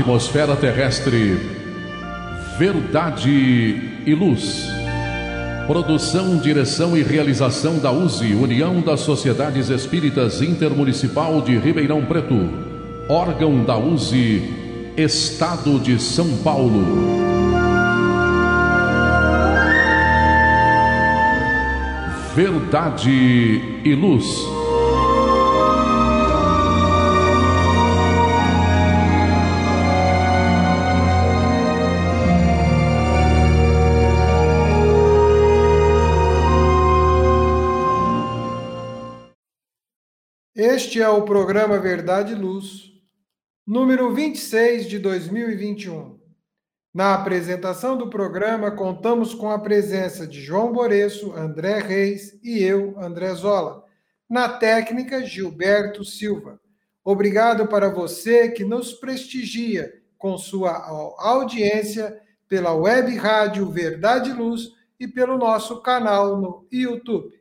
atmosfera terrestre. Verdade e Luz. Produção, direção e realização da USE, União das Sociedades Espíritas Intermunicipal de Ribeirão Preto. Órgão da USE, Estado de São Paulo. Verdade e Luz. Este é o programa Verdade e Luz, número 26 de 2021. Na apresentação do programa, contamos com a presença de João Boreço, André Reis e eu, André Zola. Na técnica, Gilberto Silva. Obrigado para você que nos prestigia com sua audiência pela web rádio Verdade e Luz e pelo nosso canal no YouTube.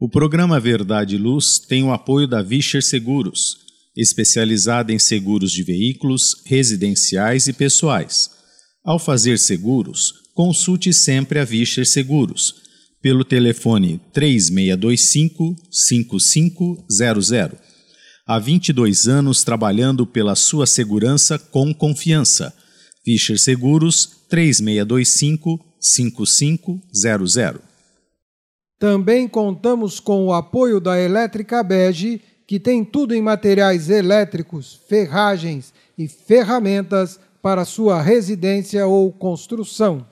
O programa Verdade e Luz tem o apoio da Vischer Seguros, especializada em seguros de veículos, residenciais e pessoais. Ao fazer seguros, consulte sempre a Vischer Seguros pelo telefone 3625 5500. Há 22 anos trabalhando pela sua segurança com confiança. Vischer Seguros 3625 5500. Também contamos com o apoio da Elétrica Bege, que tem tudo em materiais elétricos, ferragens e ferramentas para sua residência ou construção.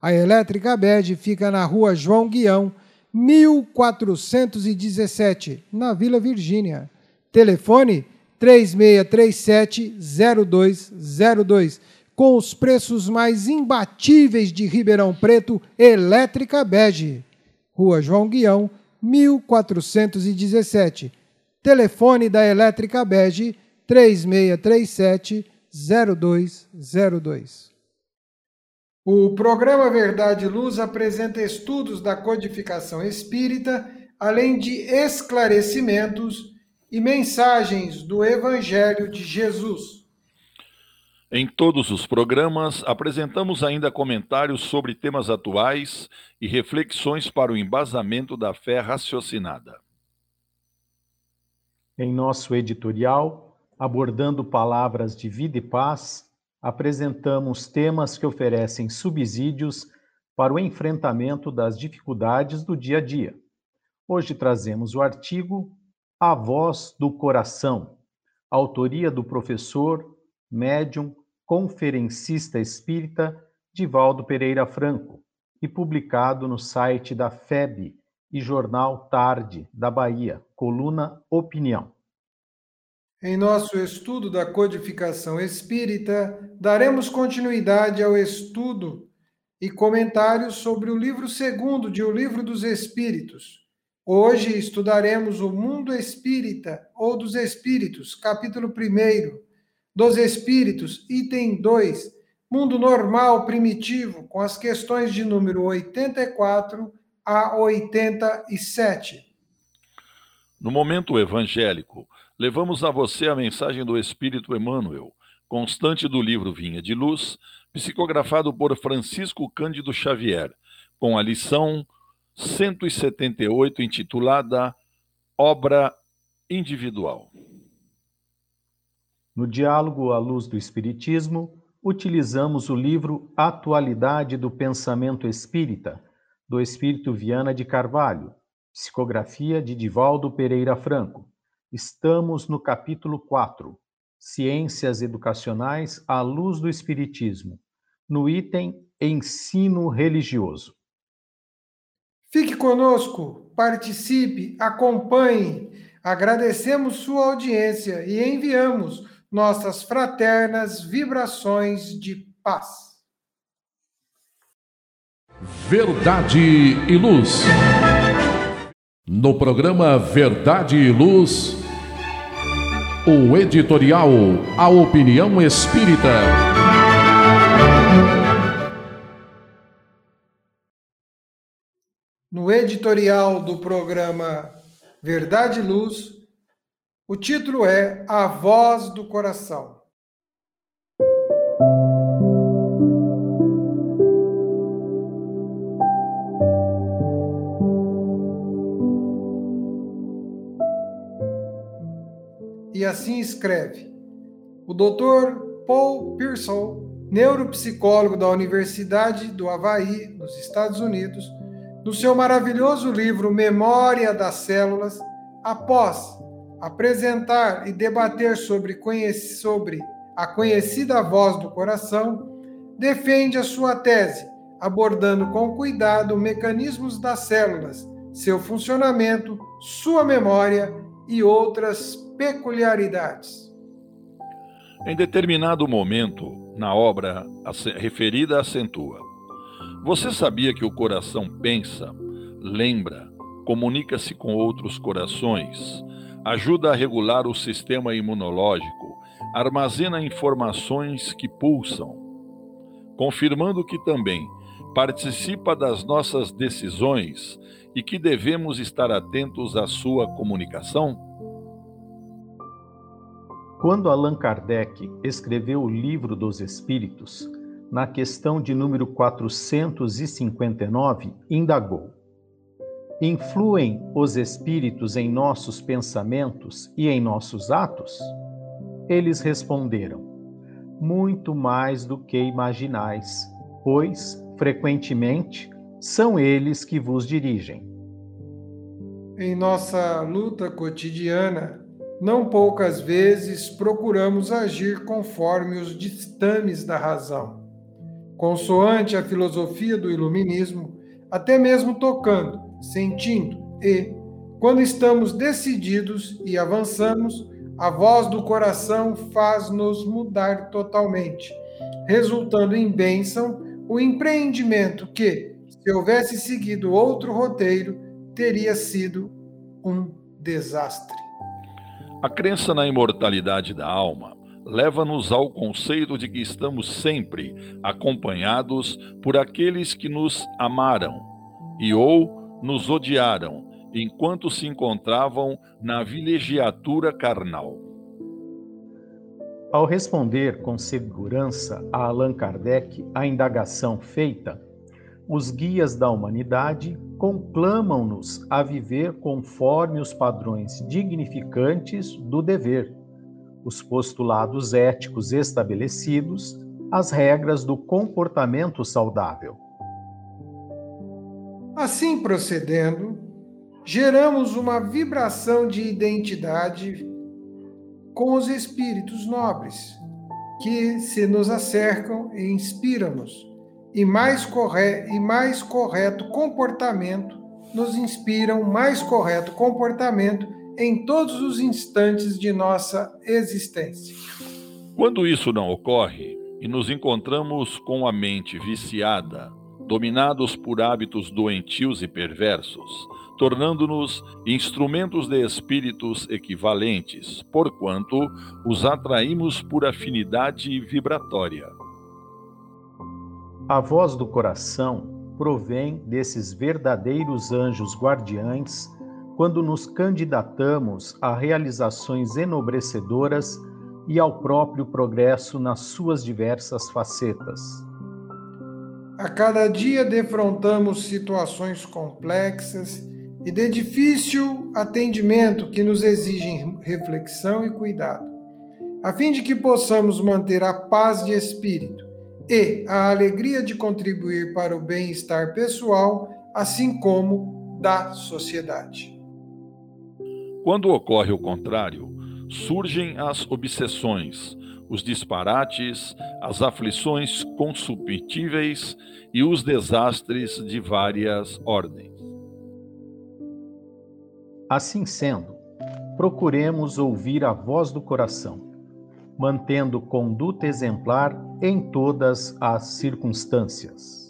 A Elétrica Bege fica na rua João Guião, 1417, na Vila Virgínia. Telefone 3637-0202, com os preços mais imbatíveis de Ribeirão Preto, Elétrica Bege. Rua João Guião, 1417. Telefone da Elétrica Bege 3637 0202. O programa Verdade e Luz apresenta estudos da codificação espírita, além de esclarecimentos e mensagens do Evangelho de Jesus. Em todos os programas, apresentamos ainda comentários sobre temas atuais e reflexões para o embasamento da fé raciocinada. Em nosso editorial, abordando palavras de vida e paz, apresentamos temas que oferecem subsídios para o enfrentamento das dificuldades do dia a dia. Hoje trazemos o artigo A Voz do Coração, autoria do professor médium, conferencista espírita Divaldo Pereira Franco e publicado no site da FEB e jornal Tarde da Bahia, coluna Opinião. Em nosso estudo da codificação espírita, daremos continuidade ao estudo e comentários sobre o livro segundo de O Livro dos Espíritos. Hoje estudaremos o Mundo Espírita ou dos Espíritos, capítulo 1, dos espíritos, item 2, mundo normal primitivo, com as questões de número 84 a 87. No momento evangélico, levamos a você a mensagem do Espírito Emmanuel, constante do livro Vinha de Luz, psicografado por Francisco Cândido Xavier, com a lição 178 intitulada Obra Individual. No diálogo à luz do Espiritismo, utilizamos o livro Atualidade do Pensamento Espírita, do Espírito Viana de Carvalho, psicografia de Divaldo Pereira Franco. Estamos no capítulo 4, Ciências Educacionais à Luz do Espiritismo, no item Ensino Religioso. Fique conosco, participe, acompanhe. Agradecemos sua audiência e enviamos nossas fraternas vibrações de paz. Verdade e Luz. No programa Verdade e Luz, o editorial A Opinião Espírita. No editorial do programa Verdade e Luz, o título é A Voz do Coração. E assim escreve o Dr. Paul Pearson, neuropsicólogo da Universidade do Havaí, nos Estados Unidos, no seu maravilhoso livro Memória das Células, após apresentar e debater sobre, sobre a conhecida voz do coração, defende a sua tese, abordando com cuidado mecanismos das células, seu funcionamento, sua memória e outras peculiaridades. Em determinado momento, na obra referida, acentua: Você sabia que o coração pensa, lembra, comunica-se com outros corações, ajuda a regular o sistema imunológico, armazena informações que pulsam, confirmando que também participa das nossas decisões e que devemos estar atentos à sua comunicação? Quando Allan Kardec escreveu o Livro dos Espíritos, na questão de número 459, indagou: Influem os espíritos em nossos pensamentos e em nossos atos? Eles responderam: Muito mais do que imaginais, pois, frequentemente, são eles que vos dirigem. Em nossa luta cotidiana, não poucas vezes procuramos agir conforme os ditames da razão. Consoante a filosofia do iluminismo, até mesmo tocando, sentindo e, quando estamos decididos e avançamos, a voz do coração faz-nos mudar totalmente, resultando em bênção o empreendimento que, se houvesse seguido outro roteiro, teria sido um desastre. A crença na imortalidade da alma leva-nos ao conceito de que estamos sempre acompanhados por aqueles que nos amaram e ou nos odiaram enquanto se encontravam na vilegiatura carnal. Ao responder com segurança a Allan Kardec a indagação feita, os guias da humanidade conclamam-nos a viver conforme os padrões dignificantes do dever, os postulados éticos estabelecidos, as regras do comportamento saudável. Assim procedendo, geramos uma vibração de identidade com os espíritos nobres, que se nos acercam e inspiram-nos, e mais, corre e mais correto comportamento nos inspiram mais correto comportamento em todos os instantes de nossa existência. Quando isso não ocorre e nos encontramos com a mente viciada, dominados por hábitos doentios e perversos, tornando-nos instrumentos de espíritos equivalentes, porquanto os atraímos por afinidade vibratória. A voz do coração provém desses verdadeiros anjos guardiães quando nos candidatamos a realizações enobrecedoras e ao próprio progresso nas suas diversas facetas. A cada dia defrontamos situações complexas e de difícil atendimento que nos exigem reflexão e cuidado, a fim de que possamos manter a paz de espírito e a alegria de contribuir para o bem-estar pessoal, assim como da sociedade. Quando ocorre o contrário, surgem as obsessões, os disparates, as aflições consubtíveis e os desastres de várias ordens. Assim sendo, procuremos ouvir a voz do coração, mantendo conduta exemplar em todas as circunstâncias.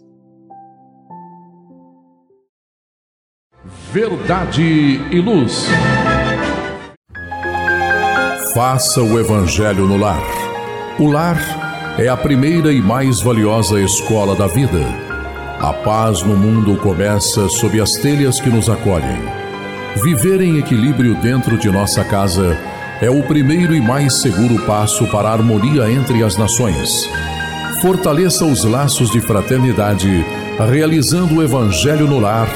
Verdade e luz. Faça o Evangelho no lar. O lar é a primeira e mais valiosa escola da vida. A paz no mundo começa sob as telhas que nos acolhem. Viver em equilíbrio dentro de nossa casa é o primeiro e mais seguro passo para a harmonia entre as nações. Fortaleça os laços de fraternidade, realizando o Evangelho no lar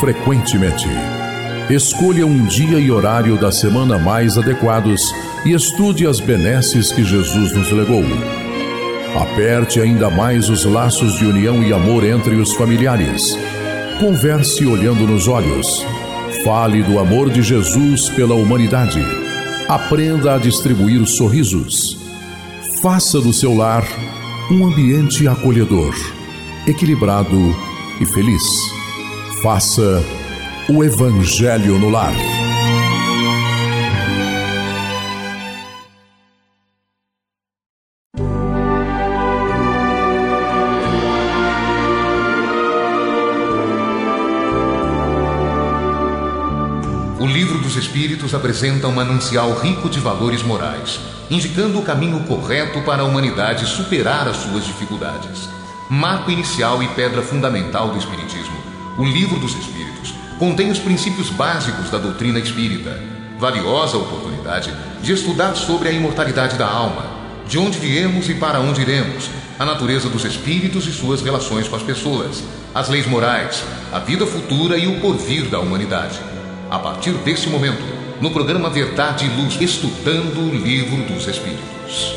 frequentemente. Escolha um dia e horário da semana mais adequados e estude as benesses que Jesus nos legou. Aperte ainda mais os laços de união e amor entre os familiares. Converse olhando nos olhos. Fale do amor de Jesus pela humanidade. Aprenda a distribuir sorrisos. Faça do seu lar um ambiente acolhedor, equilibrado e feliz. Faça o Evangelho no lar. O Livro dos Espíritos apresenta um manancial rico de valores morais, indicando o caminho correto para a humanidade superar as suas dificuldades. Marco inicial e pedra fundamental do Espiritismo, o Livro dos Espíritos contém os princípios básicos da doutrina espírita. Valiosa oportunidade de estudar sobre a imortalidade da alma, de onde viemos e para onde iremos, a natureza dos espíritos e suas relações com as pessoas, as leis morais, a vida futura e o porvir da humanidade. A partir desse momento, no programa Verdade e Luz, estudando o Livro dos Espíritos.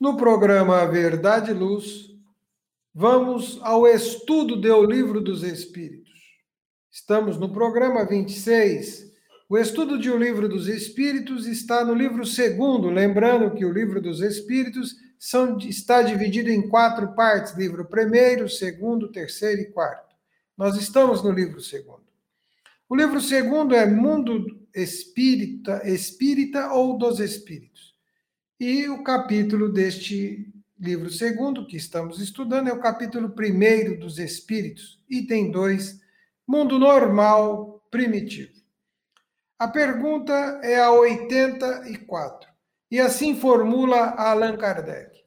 No programa Verdade e Luz, vamos ao estudo do Livro dos Espíritos. Estamos no programa 26. O estudo de O Livro dos Espíritos está no livro segundo, lembrando que o Livro dos Espíritos são, está dividido em quatro partes: livro primeiro, segundo, terceiro e quarto. Nós estamos no livro segundo. O livro segundo é Mundo Espírita, Espírita ou dos Espíritos. E o capítulo deste livro segundo que estamos estudando é o capítulo primeiro dos Espíritos, item 2, Mundo Normal Primitivo. A pergunta é a 84, e assim formula Allan Kardec.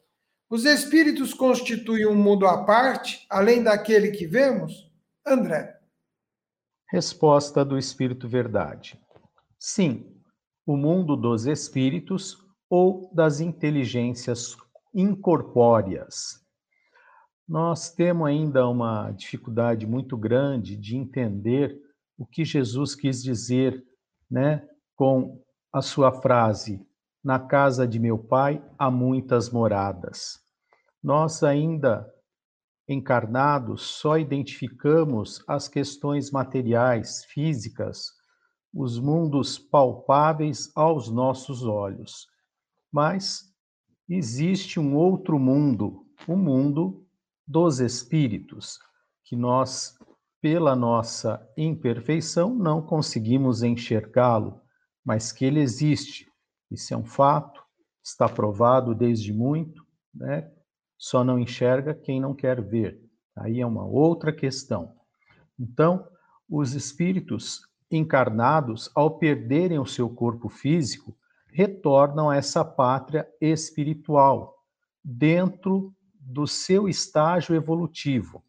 Os espíritos constituem um mundo à parte, além daquele que vemos? André. Resposta do Espírito Verdade. Sim, o mundo dos espíritos ou das inteligências incorpóreas. Nós temos ainda uma dificuldade muito grande de entender o que Jesus quis dizer, né, com a sua frase: Na casa de meu pai há muitas moradas. Nós ainda encarnados só identificamos as questões materiais, físicas, os mundos palpáveis aos nossos olhos. Mas existe um outro mundo, o mundo dos espíritos, que nós, pela nossa imperfeição, não conseguimos enxergá-lo, mas que ele existe. Isso é um fato, está provado desde muito, né? Só não enxerga quem não quer ver. Aí é uma outra questão. Então, os espíritos encarnados, ao perderem o seu corpo físico, retornam a essa pátria espiritual, dentro do seu estágio evolutivo.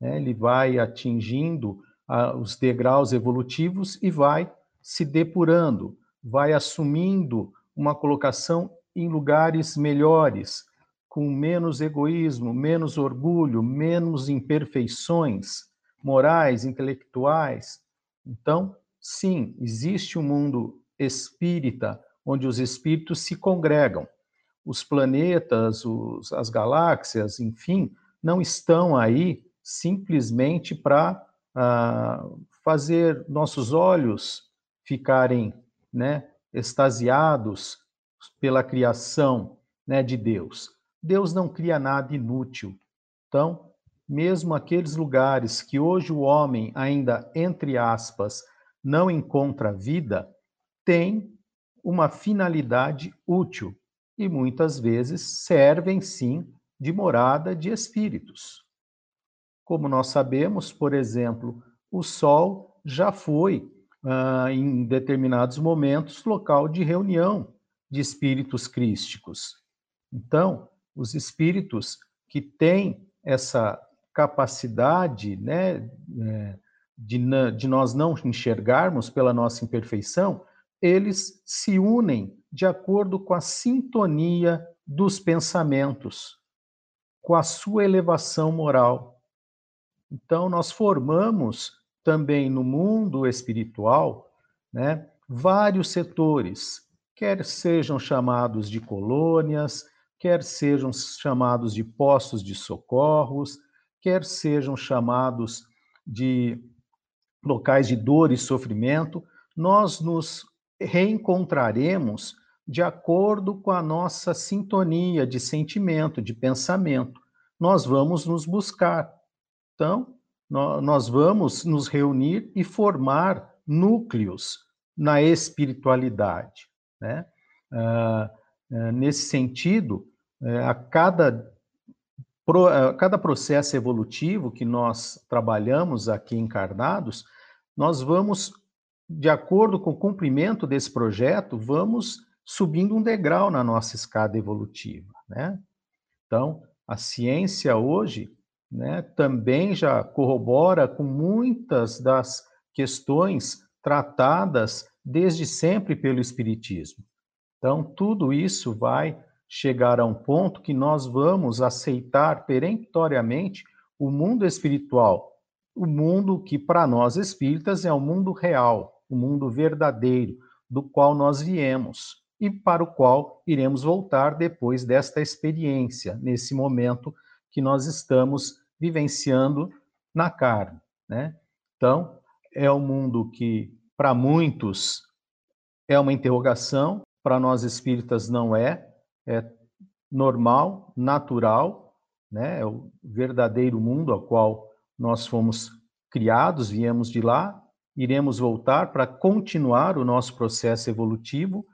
Né? Ele vai atingindo uh, os degraus evolutivos e vai se depurando, vai assumindo uma colocação em lugares melhores, com menos egoísmo, menos orgulho, menos imperfeições morais, intelectuais. Então, sim, existe um mundo espírita onde os espíritos se congregam. Os planetas, os, as galáxias, enfim, não estão aí simplesmente para ah, fazer nossos olhos ficarem né, extasiados pela criação né, de Deus. Deus não cria nada inútil. Então, mesmo aqueles lugares que hoje o homem ainda, entre aspas, não encontra vida, tem uma finalidade útil e muitas vezes servem sim de morada de espíritos. Como nós sabemos, por exemplo, o Sol já foi, ah, em determinados momentos, local de reunião de espíritos crísticos. Então, os espíritos que têm essa capacidade né, de, de nós não enxergarmos pela nossa imperfeição, eles se unem de acordo com a sintonia dos pensamentos. com a sua elevação moral. Então, nós formamos também no mundo espiritual né, vários setores, quer sejam chamados de colônias, quer sejam chamados de postos de socorros, quer sejam chamados de locais de dor e sofrimento, nós nos reencontraremos de acordo com a nossa sintonia de sentimento, de pensamento. Nós vamos nos buscar. Então, nós vamos nos reunir e formar núcleos na espiritualidade. Né? Ah, ah, nesse sentido, eh, a cada, a cada processo evolutivo que nós trabalhamos aqui encarnados, nós vamos, de acordo com o cumprimento desse projeto, vamos subindo um degrau na nossa escada evolutiva. Né? Então, a ciência hoje né, também já corrobora com muitas das questões tratadas desde sempre pelo Espiritismo. Então, tudo isso vai chegar a um ponto que nós vamos aceitar peremptoriamente o mundo espiritual, o mundo que para nós espíritas é o mundo real, o mundo verdadeiro, do qual nós viemos e para o qual iremos voltar depois desta experiência, nesse momento que nós estamos vivenciando na carne, né? Então, é um mundo que para muitos é uma interrogação, para nós espíritas não é, é normal, natural, né? É o verdadeiro mundo ao qual nós fomos criados, viemos de lá, iremos voltar para continuar o nosso processo evolutivo,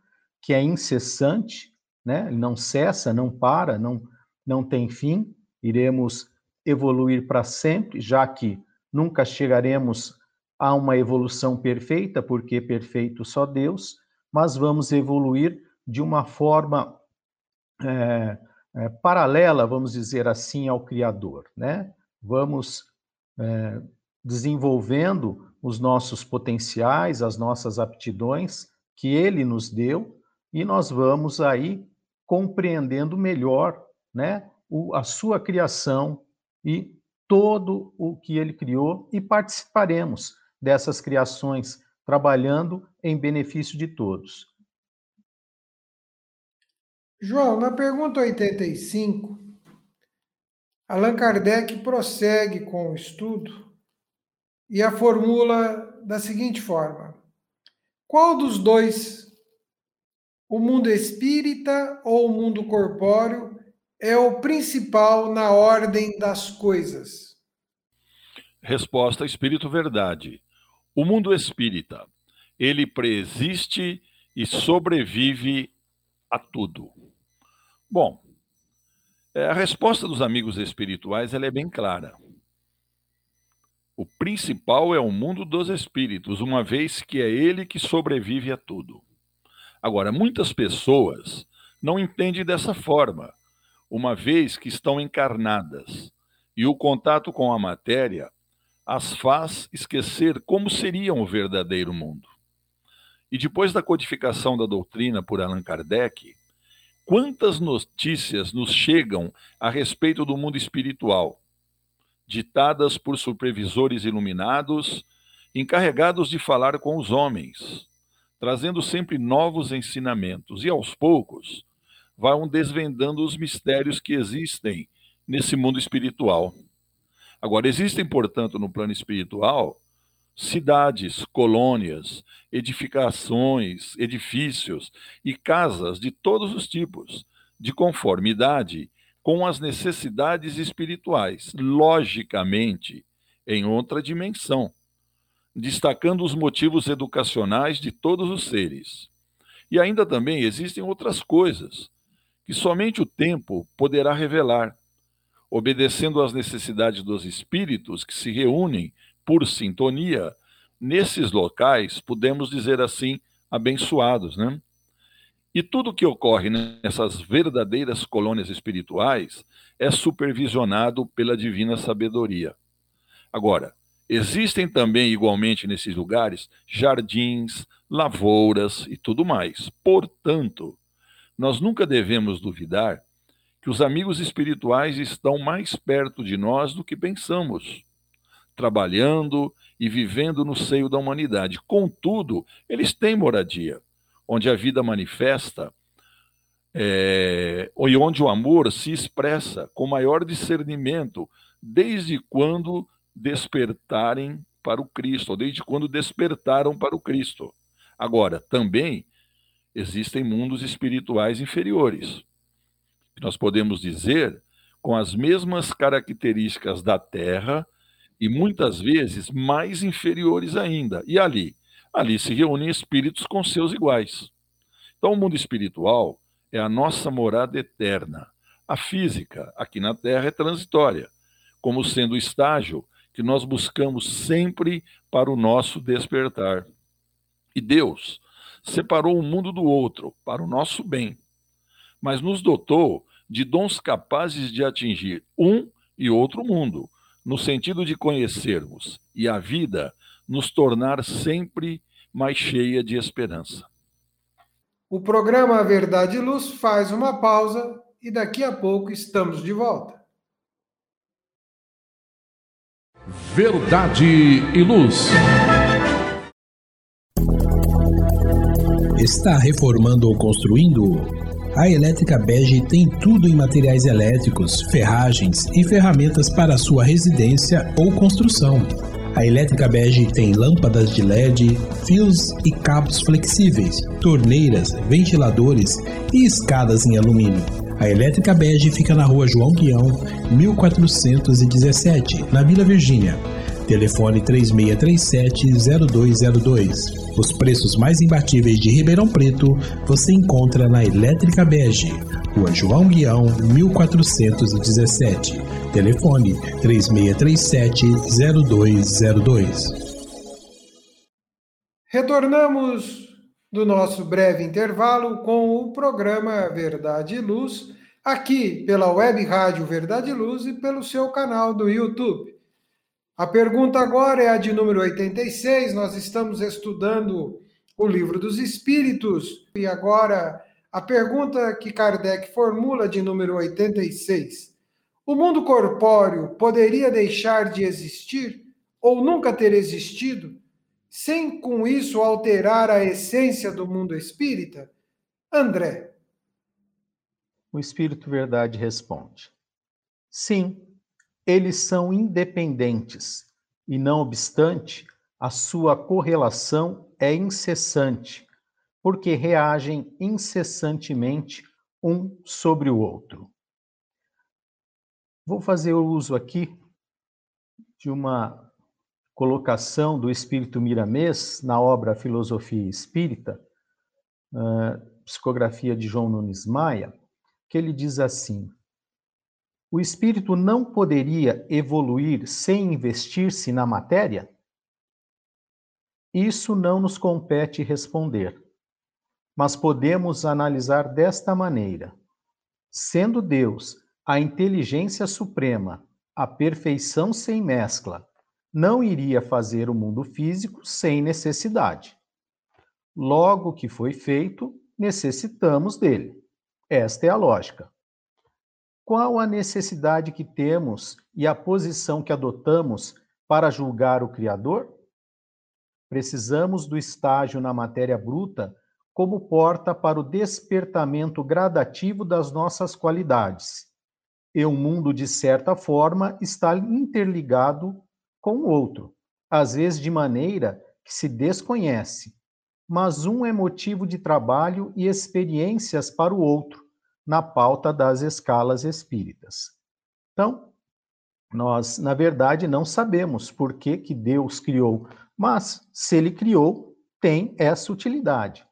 que é incessante, né? Ele não cessa, não para, não não tem fim. Iremos evoluir para sempre, já que nunca chegaremos a uma evolução perfeita, porque perfeito só Deus, mas vamos evoluir de uma forma é, é, paralela, vamos dizer assim, ao Criador, né? Vamos é, desenvolvendo os nossos potenciais, as nossas aptidões que Ele nos deu, e nós vamos aí compreendendo melhor, né, o, a sua criação e todo o que Ele criou e participaremos dessas criações, trabalhando em benefício de todos. João, na pergunta 85, Allan Kardec prossegue com o estudo e a formula da seguinte forma: Qual dos dois, o mundo espírita ou o mundo corpóreo, é o principal na ordem das coisas? Resposta: Espírito Verdade. O mundo espírita, ele preexiste e sobrevive a tudo. Bom, é, a resposta dos amigos espirituais ela é bem clara. O principal é o mundo dos espíritos, uma vez que é ele que sobrevive a tudo. Agora, muitas pessoas não entendem dessa forma, uma vez que estão encarnadas, e o contato com a matéria as faz esquecer como seria o verdadeiro mundo. E depois da codificação da doutrina por Allan Kardec, quantas notícias nos chegam a respeito do mundo espiritual, ditadas por supervisores iluminados, encarregados de falar com os homens, trazendo sempre novos ensinamentos, e aos poucos vão desvendando os mistérios que existem nesse mundo espiritual. Agora, existem, portanto, no plano espiritual, cidades, colônias, edificações, edifícios e casas de todos os tipos, de conformidade com as necessidades espirituais, logicamente, em outra dimensão, destacando os motivos educacionais de todos os seres. E ainda também existem outras coisas que somente o tempo poderá revelar obedecendo às necessidades dos espíritos que se reúnem por sintonia, nesses locais, podemos dizer assim, abençoados, né? E tudo que ocorre nessas verdadeiras colônias espirituais é supervisionado pela divina sabedoria. Agora, existem também, igualmente nesses lugares, jardins, lavouras e tudo mais. Portanto, nós nunca devemos duvidar que os amigos espirituais estão mais perto de nós do que pensamos, trabalhando e vivendo no seio da humanidade. Contudo, eles têm moradia, onde a vida manifesta é, e onde o amor se expressa com maior discernimento, desde quando despertarem para o Cristo, ou desde quando despertaram para o Cristo. Agora, também existem mundos espirituais inferiores nós podemos dizer, com as mesmas características da Terra e muitas vezes mais inferiores ainda. E ali? Ali se reúnem espíritos com seus iguais. Então, o mundo espiritual é a nossa morada eterna. A física, aqui na Terra, é transitória, como sendo o estágio que nós buscamos sempre para o nosso despertar. E Deus separou um mundo do outro para o nosso bem mas nos dotou de dons capazes de atingir um e outro mundo, no sentido de conhecermos e a vida nos tornar sempre mais cheia de esperança. O programa Verdade e Luz faz uma pausa e daqui a pouco estamos de volta. Verdade e Luz. Está reformando ou construindo? A Elétrica Bege tem tudo em materiais elétricos, ferragens e ferramentas para sua residência ou construção. A Elétrica Bege tem lâmpadas de LED, fios e cabos flexíveis, torneiras, ventiladores e escadas em alumínio. A Elétrica Bege fica na rua João Guião, 1417, na Vila Virgínia. Telefone 3637-0202. Os preços mais imbatíveis de Ribeirão Preto você encontra na Elétrica Bege, Rua João Guião, 1417. Telefone 3637-0202. Retornamos do nosso breve intervalo com o programa Verdade e Luz, aqui pela Web Rádio Verdade e Luz e pelo seu canal do YouTube. A pergunta agora é a de número 86. Nós estamos estudando o Livro dos Espíritos e agora a pergunta que Kardec formula de número 86. O mundo corpóreo poderia deixar de existir ou nunca ter existido, sem com isso alterar a essência do mundo espírita? André. O Espírito Verdade responde: Sim, eles são independentes e, não obstante, a sua correlação é incessante, porque reagem incessantemente um sobre o outro. Vou fazer uso aqui de uma colocação do espírito Miramês na obra Filosofia Espírita, psicografia de João Nunes Maia, que ele diz assim: o espírito não poderia evoluir sem investir-se na matéria? Isso não nos compete responder, mas podemos analisar desta maneira: sendo Deus a inteligência suprema, a perfeição sem mescla, não iria fazer o mundo físico sem necessidade. Logo que foi feito, necessitamos dele. Esta é a lógica. Qual a necessidade que temos e a posição que adotamos para julgar o Criador? Precisamos do estágio na matéria bruta como porta para o despertamento gradativo das nossas qualidades. E o mundo, de certa forma, está interligado com o outro, às vezes de maneira que se desconhece, mas um é motivo de trabalho e experiências para o outro na pauta das escalas espíritas. Então, nós, na verdade, não sabemos por que, que Deus criou, mas se ele criou, tem essa utilidade.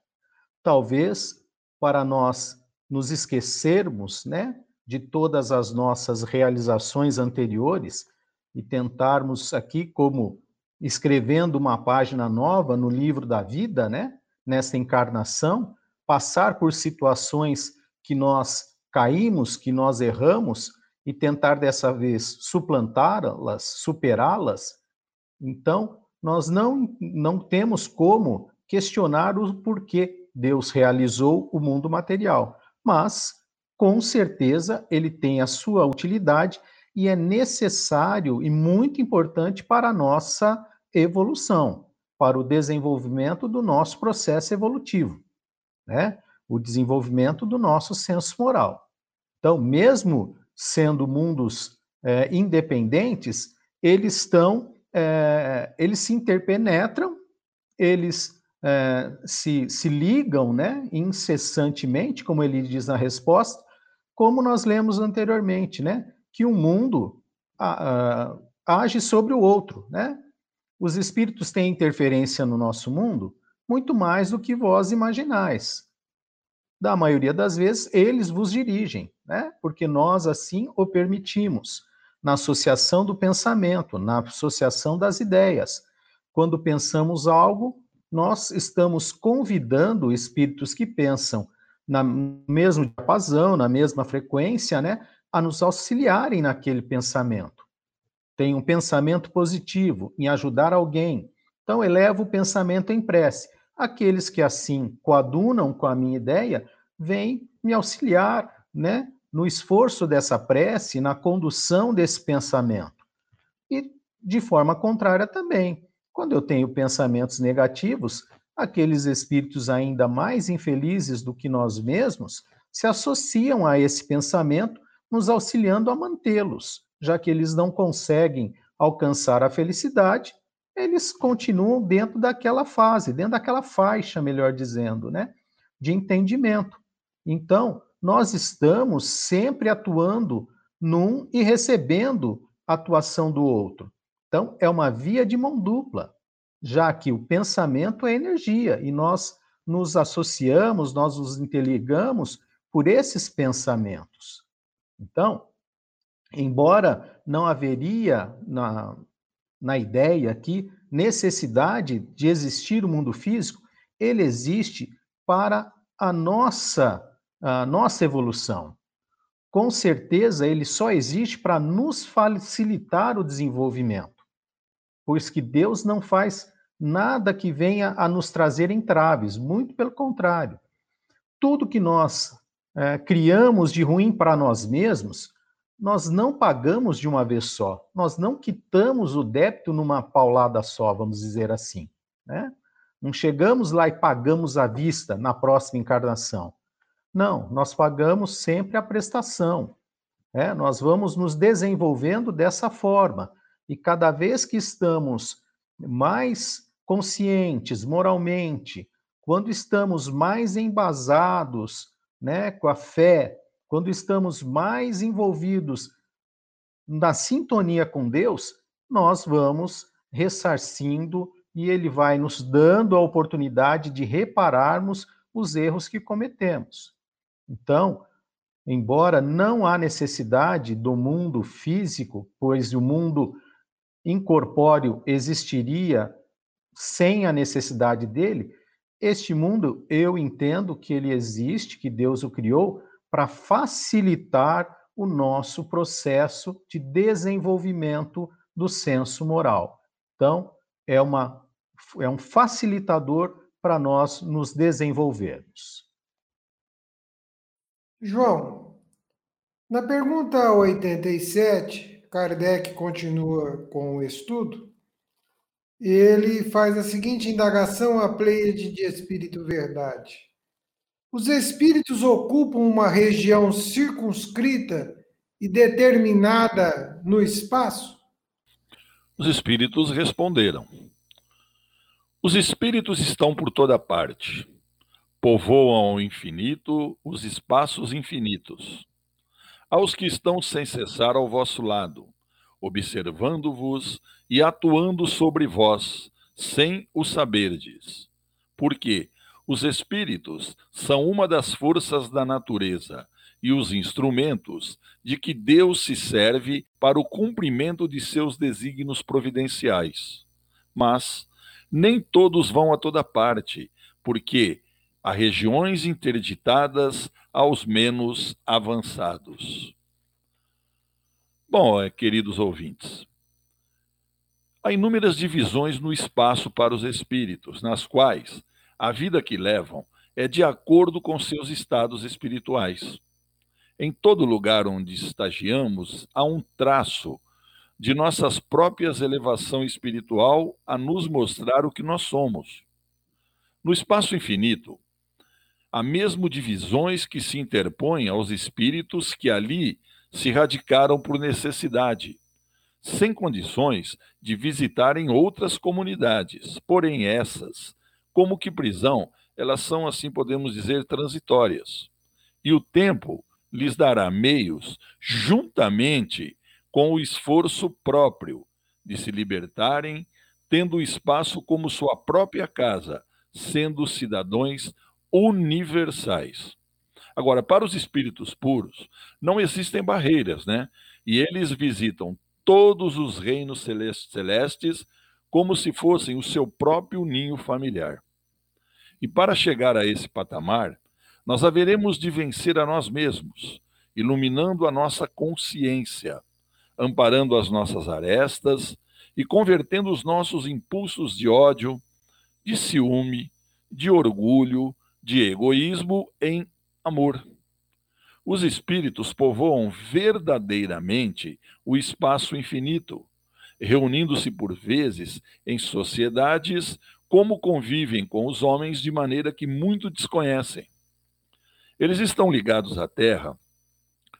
Talvez para nós nos esquecermos, né, de todas as nossas realizações anteriores e tentarmos aqui como escrevendo uma página nova no livro da vida, né, nessa encarnação, passar por situações que nós caímos, que nós erramos e tentar dessa vez suplantá-las, superá-las, então nós não, não temos como questionar o porquê Deus realizou o mundo material, mas com certeza ele tem a sua utilidade e é necessário e muito importante para a nossa evolução, para o desenvolvimento do nosso processo evolutivo, né? O desenvolvimento do nosso senso moral. Então, mesmo sendo mundos é, independentes, eles estão, é, eles se interpenetram, eles é, se, se ligam, né, incessantemente, como ele diz na resposta, como nós lemos anteriormente, né? que um mundo a, a, age sobre o outro, né? Os espíritos têm interferência no nosso mundo muito mais do que vós imaginais. Da maioria das vezes, eles vos dirigem, né? Porque nós assim o permitimos, na associação do pensamento, na associação das ideias. Quando pensamos algo, nós estamos convidando espíritos que pensam na mesmo diapasão, na mesma frequência, né, a nos auxiliarem naquele pensamento. Tem um pensamento positivo em ajudar alguém. Então, elevo o pensamento em prece. Aqueles que assim coadunam com a minha ideia, vêm me auxiliar, né, no esforço dessa prece, na condução desse pensamento. E de forma contrária também. Quando eu tenho pensamentos negativos, aqueles espíritos ainda mais infelizes do que nós mesmos se associam a esse pensamento nos auxiliando a mantê-los, já que eles não conseguem alcançar a felicidade, eles continuam dentro daquela fase, dentro daquela faixa, melhor dizendo, né, de entendimento. Então, nós estamos sempre atuando num e recebendo atuação do outro. Então, é uma via de mão dupla, já que o pensamento é energia e nós nos associamos, nós nos interligamos por esses pensamentos. Então, embora não haveria na, na ideia aqui necessidade de existir o mundo físico, ele existe para a nossa, a nossa evolução. Com certeza, ele só existe para nos facilitar o desenvolvimento, pois que Deus não faz nada que venha a nos trazer entraves, muito pelo contrário. Tudo que nós é, criamos de ruim para nós mesmos, nós não pagamos de uma vez só. Nós não quitamos o débito numa paulada só, vamos dizer assim. Né? Não chegamos lá e pagamos à vista na próxima encarnação. Não, nós pagamos sempre a prestação. Né? Nós vamos nos desenvolvendo dessa forma. E cada vez que estamos mais conscientes moralmente, quando estamos mais embasados né, com a fé, quando estamos mais envolvidos na sintonia com Deus, nós vamos ressarcindo e ele vai nos dando a oportunidade de repararmos os erros que cometemos. Então, embora não há necessidade do mundo físico, pois o mundo incorpóreo existiria sem a necessidade dele, este mundo, eu entendo que ele existe, que Deus o criou para facilitar o nosso processo de desenvolvimento do senso moral. Então, é, uma, é um facilitador para nós nos desenvolvermos. João, na pergunta 87, Kardec continua com o estudo ele faz a seguinte indagação à Pleiade de Espírito Verdade. Os espíritos ocupam uma região circunscrita e determinada no espaço? Os espíritos responderam: Os espíritos estão por toda parte, povoam ao infinito os espaços infinitos. Aos que estão sem cessar ao vosso lado, observando-vos e atuando sobre vós, sem o saberdes. Porque os espíritos são uma das forças da natureza e os instrumentos de que Deus se serve para o cumprimento de seus desígnios providenciais. Mas nem todos vão a toda parte, porque há regiões interditadas aos menos avançados. Bom, é, queridos ouvintes, há inúmeras divisões no espaço para os espíritos, nas quais a vida que levam é de acordo com seus estados espirituais. Em todo lugar onde estagiamos, há um traço de nossas próprias elevação espiritual a nos mostrar o que nós somos. No espaço infinito, há mesmo divisões que se interpõem aos espíritos que ali se radicaram por necessidade, sem condições de visitarem outras comunidades. Porém, essas, como que prisão, elas são, assim podemos dizer, transitórias. E o tempo lhes dará meios, juntamente com o esforço próprio, de se libertarem, tendo o espaço como sua própria casa, sendo cidadãos universais. Agora, para os espíritos puros, não existem barreiras, né? E eles visitam todos os reinos celestes como se fossem o seu próprio ninho familiar. E para chegar a esse patamar, nós haveremos de vencer a nós mesmos, iluminando a nossa consciência, amparando as nossas arestas e convertendo os nossos impulsos de ódio, de ciúme, de orgulho, de egoísmo em amor. Os espíritos povoam verdadeiramente o espaço infinito, reunindo-se por vezes em sociedades como convivem com os homens de maneira que muito desconhecem. Eles estão ligados à Terra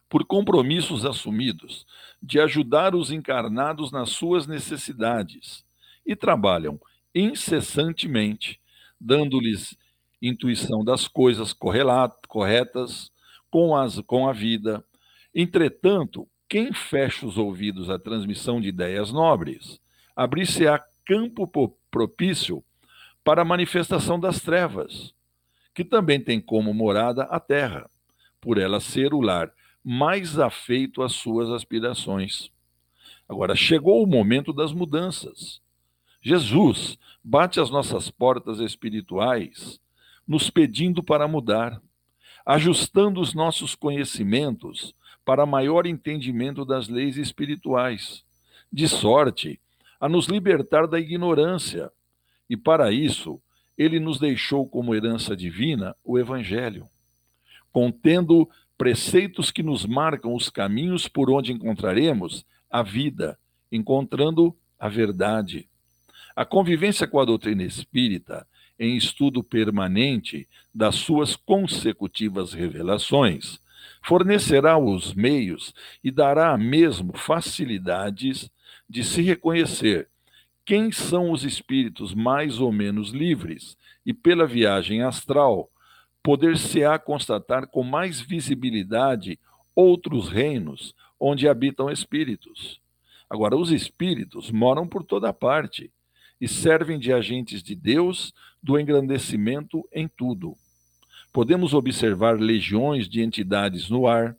por compromissos assumidos de ajudar os encarnados nas suas necessidades e trabalham incessantemente, dando-lhes intuição das coisas corretas com, as, com a vida. Entretanto, quem fecha os ouvidos à transmissão de ideias nobres, abrir-se-á campo propício para a manifestação das trevas, que também tem como morada a terra, por ela ser o lar mais afeito às suas aspirações. Agora, chegou o momento das mudanças. Jesus bate às nossas portas espirituais nos pedindo para mudar, ajustando os nossos conhecimentos para maior entendimento das leis espirituais, de sorte a nos libertar da ignorância. E para isso, ele nos deixou como herança divina o Evangelho, contendo preceitos que nos marcam os caminhos por onde encontraremos a vida, encontrando a verdade. A convivência com a doutrina espírita em estudo permanente das suas consecutivas revelações, fornecerá os meios e dará mesmo facilidades de se reconhecer quem são os espíritos mais ou menos livres e, pela viagem astral, poder-se-á constatar com mais visibilidade outros reinos onde habitam espíritos. Agora, os espíritos moram por toda parte e servem de agentes de Deus do engrandecimento em tudo. Podemos observar legiões de entidades no ar,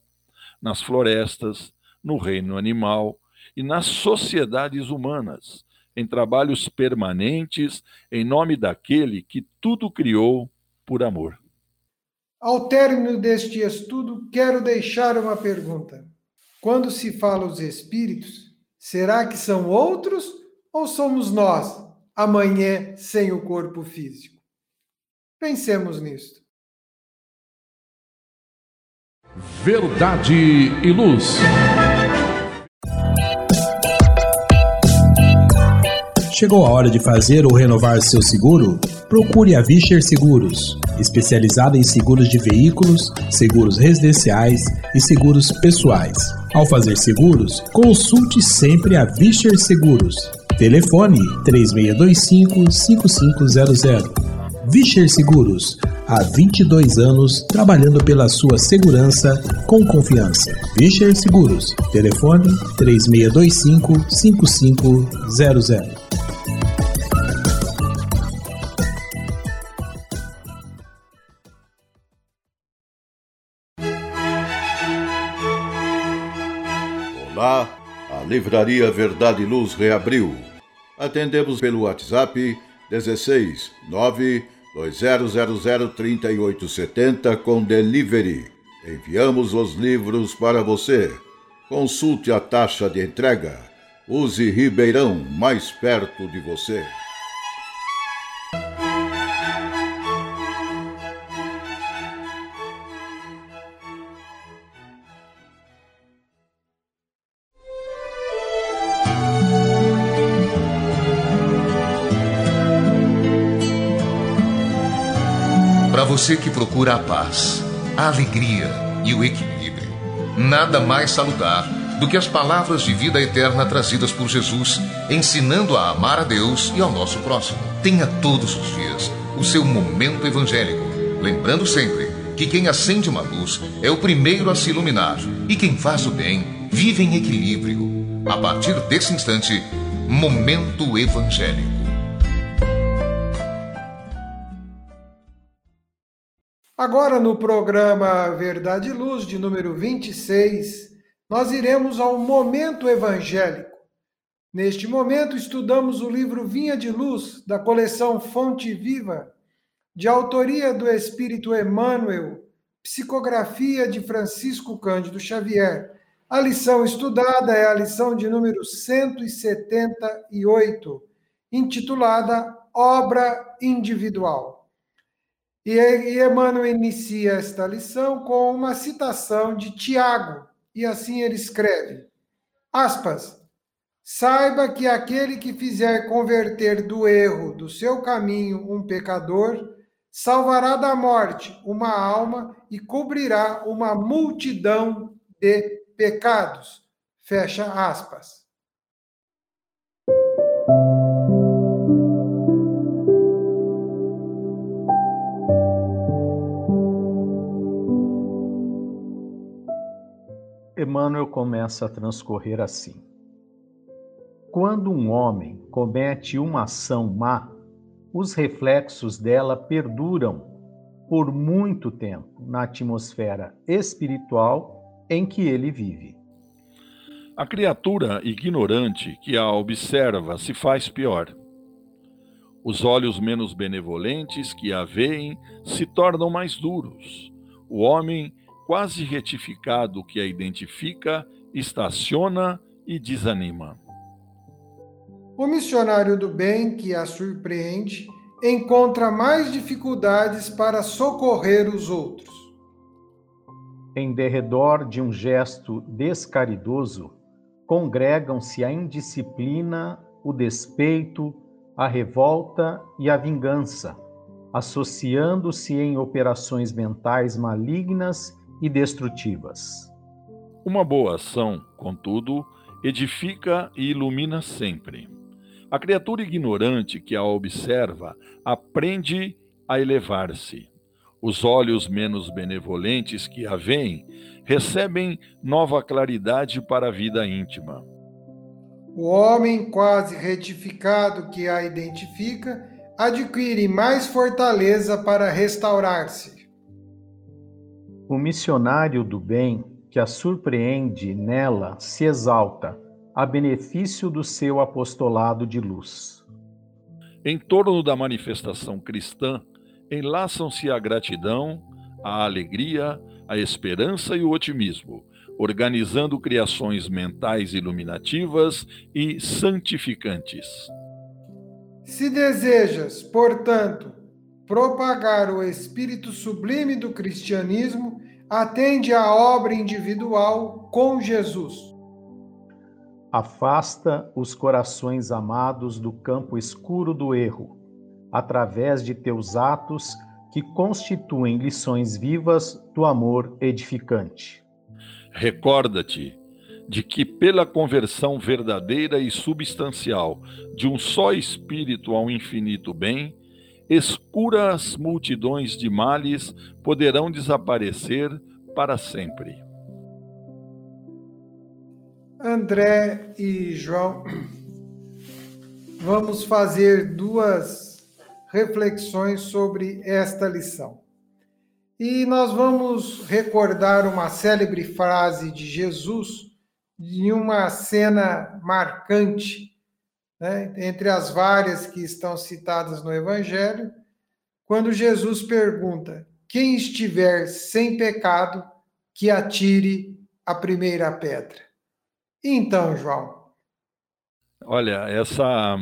nas florestas, no reino animal e nas sociedades humanas, em trabalhos permanentes em nome daquele que tudo criou por amor. Ao término deste estudo, quero deixar uma pergunta. Quando se fala os espíritos, será que são outros ou somos nós, amanhã sem o corpo físico. Pensemos nisto. Verdade e luz. Chegou a hora de fazer ou renovar seu seguro? Procure a Vischer Seguros, especializada em seguros de veículos, seguros residenciais e seguros pessoais. Ao fazer seguros, consulte sempre a Vischer Seguros Telefone 3625-5500. Vischer Seguros, há 22 anos trabalhando pela sua segurança com confiança. Vischer Seguros, telefone 3625-5500. Olá, a Livraria Verdade e Luz reabriu Atendemos pelo WhatsApp 16 9 2000 3870 com delivery. Enviamos os livros para você. Consulte a taxa de entrega. Use Ribeirão mais perto de você. Você que procura a paz, a alegria e o equilíbrio, nada mais salutar do que as palavras de vida eterna trazidas por Jesus, ensinando a amar a Deus e ao nosso próximo. Tenha todos os dias o seu momento evangélico, lembrando sempre que quem acende uma luz é o primeiro a se iluminar e quem faz o bem vive em equilíbrio. A partir desse instante, Momento Evangélico. Agora, no programa Verdade e Luz, de número 26, nós iremos ao Momento Evangélico. Neste momento, estudamos o livro Vinha de Luz, da coleção Fonte Viva, de autoria do Espírito Emmanuel, psicografia de Francisco Cândido Xavier. A lição estudada é a lição de número 178, intitulada Obra Individual. E Emmanuel inicia esta lição com uma citação de Tiago, e assim ele escreve: aspas. Saiba que aquele que fizer converter do erro do seu caminho um pecador, salvará da morte uma alma e cobrirá uma multidão de pecados. Fecha aspas. Emmanuel começa a transcorrer assim. Quando um homem comete uma ação má, os reflexos dela perduram por muito tempo na atmosfera espiritual em que ele vive. A criatura ignorante que a observa se faz pior. Os olhos menos benevolentes que a veem se tornam mais duros. O homem, quase retificado que a identifica, estaciona e desanima. O missionário do bem, que a surpreende, encontra mais dificuldades para socorrer os outros. Em derredor de um gesto descaridoso, congregam-se a indisciplina, o despeito, a revolta e a vingança, associando-se em operações mentais malignas e destrutivas. Uma boa ação, contudo, edifica e ilumina sempre. A criatura ignorante que a observa aprende a elevar-se. Os olhos menos benevolentes que a veem recebem nova claridade para a vida íntima. O homem quase retificado que a identifica adquire mais fortaleza para restaurar-se. O missionário do bem que a surpreende nela se exalta a benefício do seu apostolado de luz. Em torno da manifestação cristã, enlaçam-se a gratidão, a alegria, a esperança e o otimismo, organizando criações mentais iluminativas e santificantes. Se desejas, portanto, propagar o espírito sublime do cristianismo, atende à obra individual com Jesus Afasta os corações amados do campo escuro do erro, através de teus atos que constituem lições vivas do amor edificante. Recorda-te de que, pela conversão verdadeira e substancial de um só espírito ao infinito bem, escuras multidões de males poderão desaparecer para sempre. André e João, vamos fazer duas reflexões sobre esta lição. E nós vamos recordar uma célebre frase de Jesus de uma cena marcante, né, entre as várias que estão citadas no Evangelho, quando Jesus pergunta: Quem estiver sem pecado, que atire a primeira pedra. Então, João. Olha, essa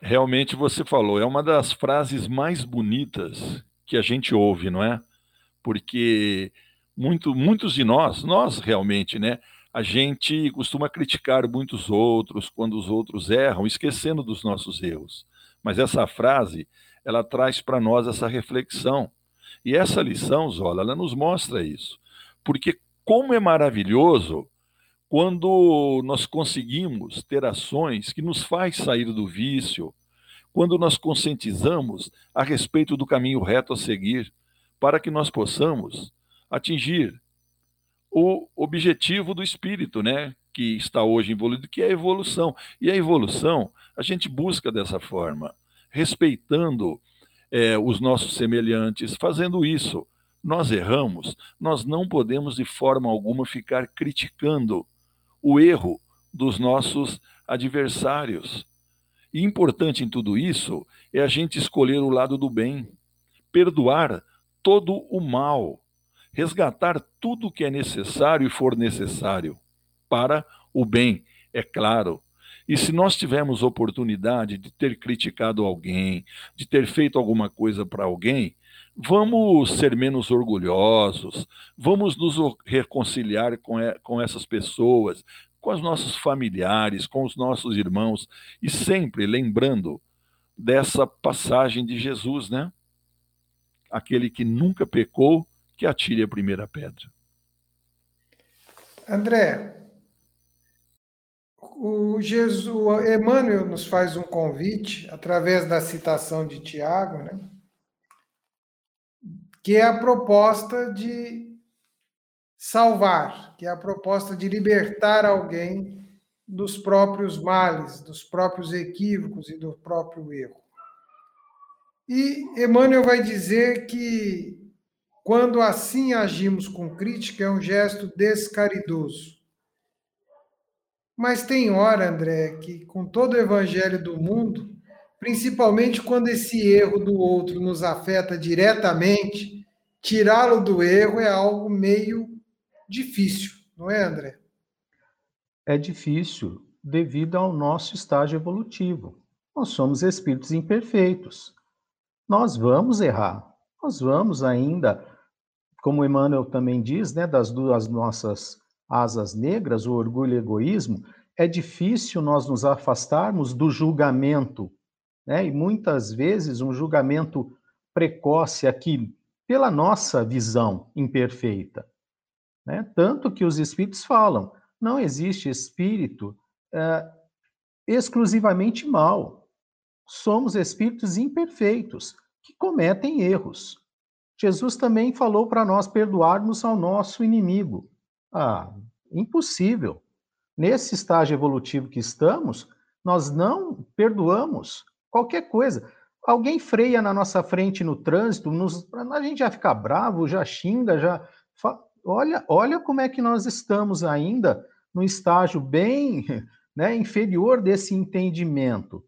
realmente você falou, é uma das frases mais bonitas que a gente ouve, não é? Porque muito, muitos de nós, nós realmente, né? A gente costuma criticar muitos outros quando os outros erram, esquecendo dos nossos erros. Mas essa frase, ela traz para nós essa reflexão E essa lição, Zola, ela nos mostra isso. Porque como é maravilhoso quando nós conseguimos ter ações que nos faz sair do vício, quando nós conscientizamos a respeito do caminho reto a seguir, para que nós possamos atingir o objetivo do espírito, né, que está hoje envolvido, que é a evolução. E a evolução a gente busca dessa forma, respeitando é, os nossos semelhantes, fazendo isso. Nós erramos, nós não podemos de forma alguma ficar criticando o erro dos nossos adversários. E importante em tudo isso é a gente escolher o lado do bem, perdoar todo o mal, resgatar tudo o que é necessário e for necessário para o bem, é claro. E se nós tivermos oportunidade de ter criticado alguém, de ter feito alguma coisa para alguém, vamos ser menos orgulhosos, vamos nos reconciliar com, com essas pessoas, com os nossos familiares, com os nossos irmãos, e sempre lembrando dessa passagem de Jesus, né? Aquele que nunca pecou, que atire a primeira pedra. André, o Jesus, o Emmanuel nos faz um convite através da citação de Tiago, né? Que é a proposta de salvar, que é a proposta de libertar alguém dos próprios males, dos próprios equívocos e do próprio erro. E Emmanuel vai dizer que quando assim agimos com crítica é um gesto descaridoso mas tem hora, André, que com todo o evangelho do mundo, principalmente quando esse erro do outro nos afeta diretamente, tirá-lo do erro é algo meio difícil, não é, André? É difícil devido ao nosso estágio evolutivo. Nós somos espíritos imperfeitos. Nós vamos errar. Nós vamos ainda, como Emmanuel também diz, né, das duas nossas asas negras, o orgulho e o egoísmo, é difícil nós nos afastarmos do julgamento, né? E muitas vezes um julgamento precoce aqui pela nossa visão imperfeita, né? Tanto que os espíritos falam, não existe espírito é, exclusivamente mal. Somos espíritos imperfeitos que cometem erros. Jesus também falou para nós perdoarmos ao nosso inimigo. Ah, impossível. Nesse estágio evolutivo que estamos, nós não perdoamos qualquer coisa. Alguém freia na nossa frente no trânsito, nos, a gente já fica bravo, já xinga, já. Olha, olha como é que nós estamos ainda no estágio bem né, inferior desse entendimento.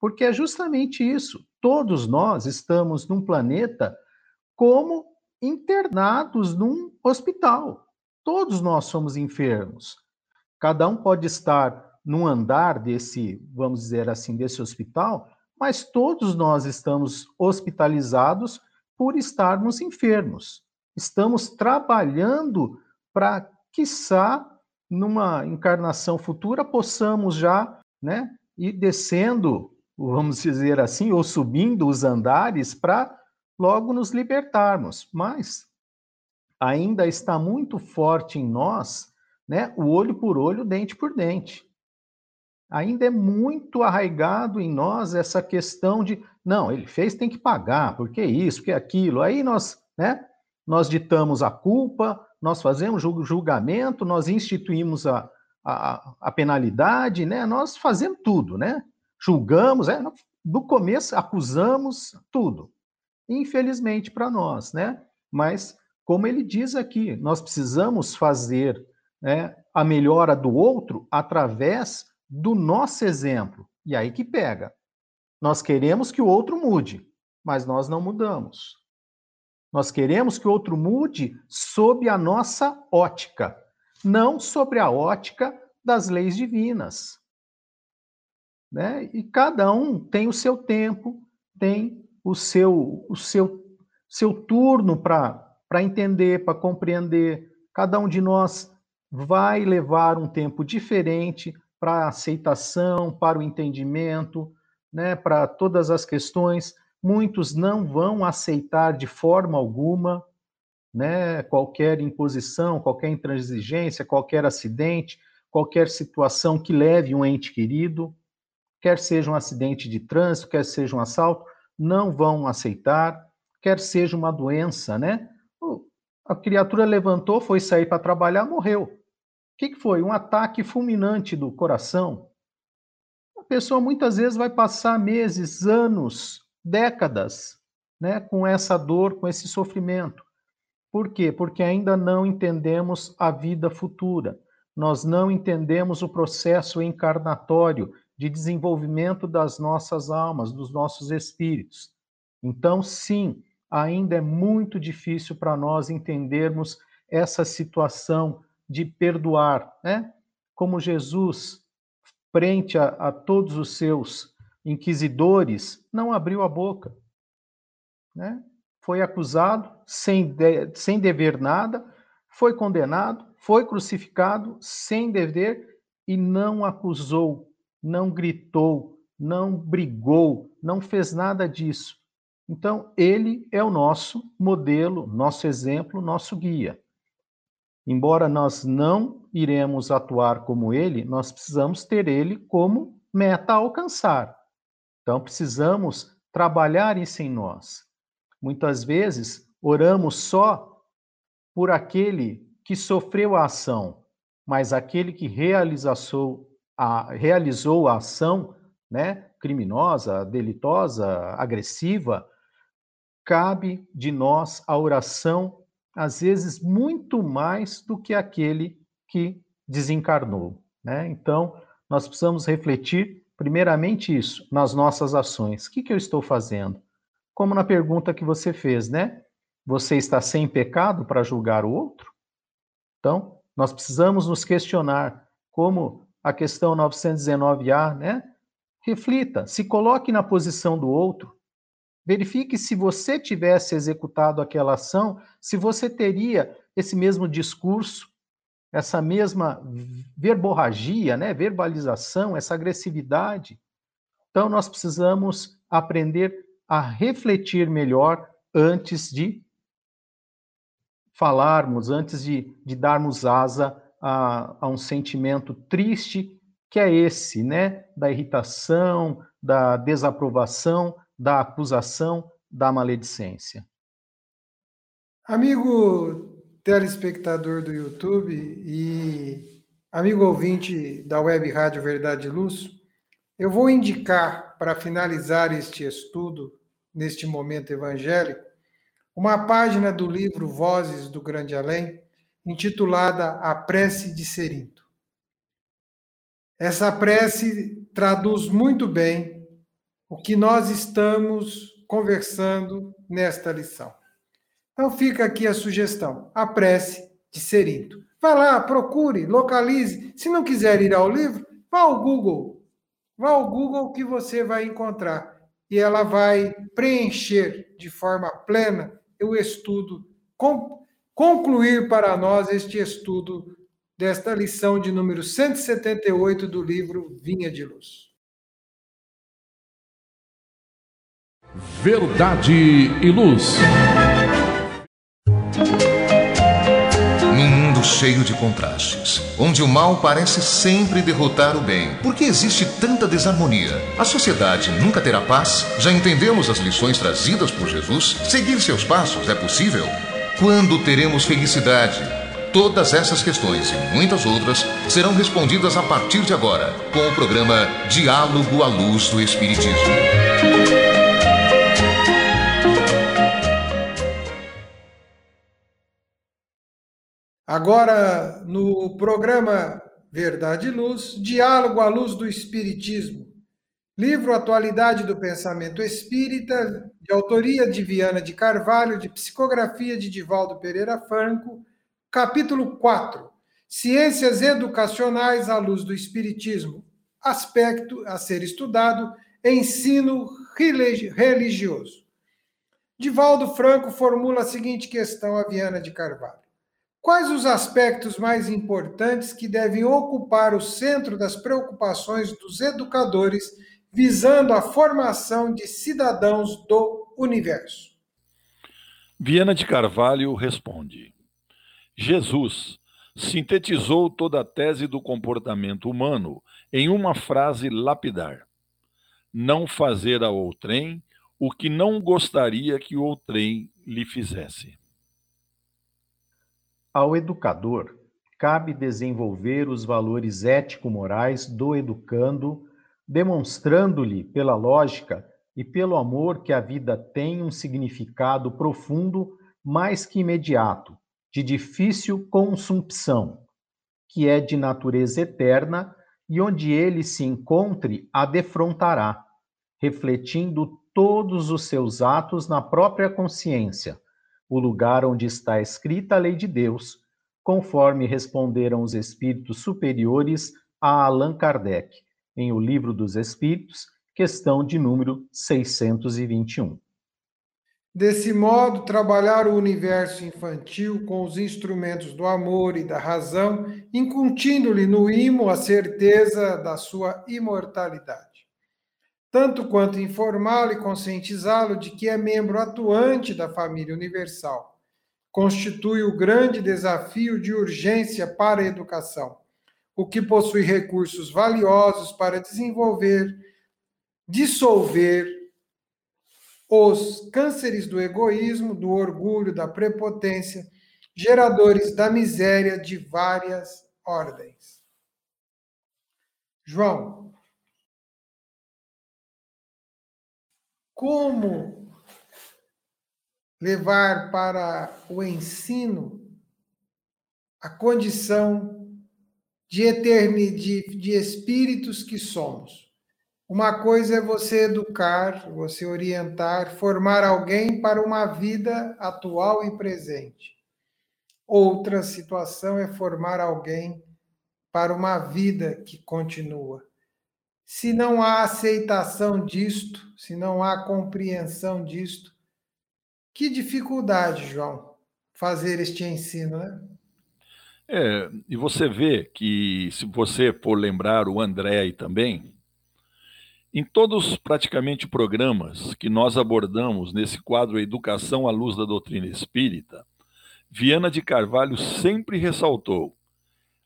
Porque é justamente isso. Todos nós estamos num planeta como internados num hospital. Todos nós somos enfermos. Cada um pode estar num andar desse, vamos dizer assim, desse hospital, mas todos nós estamos hospitalizados por estarmos enfermos. Estamos trabalhando para, quiçá, numa encarnação futura, possamos já né, ir descendo, vamos dizer assim, ou subindo os andares para logo nos libertarmos. Mas ainda está muito forte em nós, né, o olho por olho, dente por dente. Ainda é muito arraigado em nós essa questão de, não, ele fez, tem que pagar, porque isso, porque aquilo. Aí nós, né, nós ditamos a culpa, nós fazemos julgamento, nós instituímos a, a, a penalidade, né, nós fazemos tudo, né? Julgamos, é, do começo acusamos tudo. Infelizmente para nós, né? Mas como ele diz aqui, nós precisamos fazer né, a melhora do outro através do nosso exemplo. E aí que pega. Nós queremos que o outro mude, mas nós não mudamos. Nós queremos que o outro mude sob a nossa ótica, não sobre a ótica das leis divinas. Né? E cada um tem o seu tempo, tem o seu, o seu, seu turno para entender, para compreender. Cada um de nós vai levar um tempo diferente para a aceitação, para o entendimento, né, para todas as questões. muitos não vão aceitar de forma alguma né, qualquer imposição, qualquer intransigência, qualquer acidente, qualquer situação que leve um ente querido, quer seja um acidente de trânsito, quer seja um assalto, não vão aceitar, quer seja uma doença, né? A criatura levantou, foi sair para trabalhar, morreu. O que, foi? Um ataque fulminante do coração. A pessoa muitas vezes vai passar meses, anos, décadas, né, com essa dor, com esse sofrimento. Por quê? Porque ainda não entendemos a vida futura. Nós não entendemos o processo encarnatório de desenvolvimento das nossas almas, dos nossos espíritos. Então, sim, ainda é muito difícil para nós entendermos essa situação de perdoar, né? Como Jesus, frente a, a todos os seus inquisidores, não abriu a boca, né? foi acusado sem, de, sem dever nada, foi condenado, foi crucificado sem dever e não acusou, não gritou, não brigou, não fez nada disso. Então, ele é o nosso modelo, nosso exemplo, nosso guia. Embora nós não iremos atuar como ele, nós precisamos ter ele como meta a alcançar. Então, precisamos trabalhar isso em nós. Muitas vezes, oramos só por aquele que sofreu a ação, mas aquele que realizou a, realizou a ação né, criminosa, delitosa, agressiva, cabe de nós a oração, às vezes, muito mais do que aquele que desencarnou. Né? Então, nós precisamos refletir, primeiramente, isso, nas nossas ações. O que, que eu estou fazendo? como na pergunta que você fez, né? Você está sem pecado para julgar o outro? Então, nós precisamos nos questionar, como a questão 919A, né? Reflita, se coloque na posição do outro. Verifique se você tivesse executado aquela ação, se você teria esse mesmo discurso, essa mesma verborragia, né, verbalização, essa agressividade. Então nós precisamos aprender a refletir melhor antes de falarmos, antes de, de darmos asa a, a um sentimento triste, que é esse, né? Da irritação, da desaprovação, da acusação, da maledicência. Amigo telespectador do YouTube e amigo ouvinte da Web Rádio Verdade e Luz, eu vou indicar para finalizar este estudo neste momento evangélico, uma página do livro Vozes do Grande Além, intitulada A Prece de Serinto. Essa prece traduz muito bem o que nós estamos conversando nesta lição. Então fica aqui a sugestão, a prece de Serinto. Vá lá, procure, localize. Se não quiser ir ao livro, vá ao Google. Vá ao Google que você vai encontrar e ela vai preencher de forma plena o estudo, concluir para nós este estudo desta lição de número 178 do livro Vinha de Luz. Verdade e Luz. cheio de contrastes, onde o mal parece sempre derrotar o bem. Por que existe tanta desarmonia? A sociedade nunca terá paz? Já entendemos as lições trazidas por Jesus? Seguir seus passos é possível? Quando teremos felicidade? Todas essas questões e muitas outras serão respondidas a partir de agora, com o programa Diálogo à Luz do Espiritismo. Agora, no programa Verdade e Luz, Diálogo à Luz do Espiritismo, livro Atualidade do Pensamento Espírita, de autoria de Viana de Carvalho, de psicografia de Divaldo Pereira Franco, capítulo 4, Ciências Educacionais à Luz do Espiritismo, aspecto a ser estudado, ensino religioso. Divaldo Franco formula a seguinte questão a Viana de Carvalho. Quais os aspectos mais importantes que devem ocupar o centro das preocupações dos educadores visando a formação de cidadãos do universo. Viana de Carvalho responde: Jesus sintetizou toda a tese do comportamento humano em uma frase lapidar: não fazer a outrem o que não gostaria que o outrem lhe fizesse. Ao educador, cabe desenvolver os valores ético-morais do educando, demonstrando-lhe, pela lógica e pelo amor, que a vida tem um significado profundo mais que imediato, de difícil consumpção, que é de natureza eterna e onde ele se encontre, a defrontará, refletindo todos os seus atos na própria consciência, o lugar onde está escrita a lei de Deus, conforme responderam os espíritos superiores a Allan Kardec, em O Livro dos Espíritos, questão de número 621. Desse modo, trabalhar o universo infantil com os instrumentos do amor e da razão, incutindo-lhe no imo a certeza da sua imortalidade. Tanto quanto informá-lo e conscientizá-lo de que é membro atuante da família universal, constitui o grande desafio de urgência para a educação, o que possui recursos valiosos para desenvolver, dissolver, os cânceres do egoísmo, do orgulho, da prepotência, geradores da miséria de várias ordens. João, como levar para o ensino a condição de eternidade de, de espíritos que somos? Uma coisa é você educar, você orientar, formar alguém para uma vida atual e presente. Outra situação é formar alguém para uma vida que continua. Se não há aceitação disto, se não há compreensão disto, que dificuldade, João, fazer este ensino, né? É, e você vê que, se você for lembrar o André também, em todos praticamente programas que nós abordamos nesse quadro Educação à Luz da Doutrina Espírita, Viana de Carvalho sempre ressaltou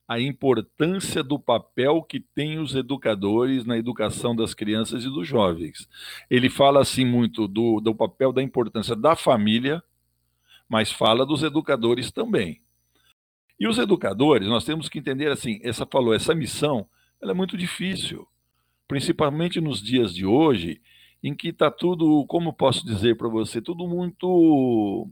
a importância do papel que têm os educadores na educação das crianças e dos jovens. Ele fala assim muito do, do papel da importância da família, mas fala dos educadores também. E os educadores, nós temos que entender assim, essa falou, essa missão, ela é muito difícil principalmente nos dias de hoje, em que está tudo, como posso dizer para você, tudo muito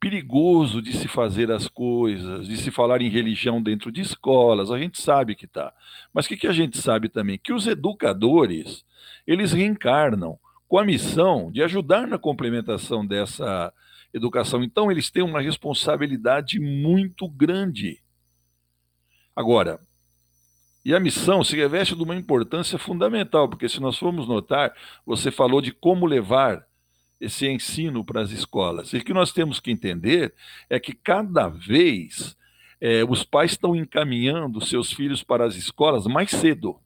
perigoso de se fazer as coisas, de se falar em religião dentro de escolas, a gente sabe que está. Mas o que, que a gente sabe também? Que os educadores, eles reencarnam com a missão de ajudar na complementação dessa educação. Então, eles têm uma responsabilidade muito grande. Agora, e a missão se reveste de uma importância fundamental, porque se nós formos notar, você falou de como levar esse ensino para as escolas. E o que nós temos que entender é que cada vez é, os pais estão encaminhando seus filhos para as escolas mais cedo.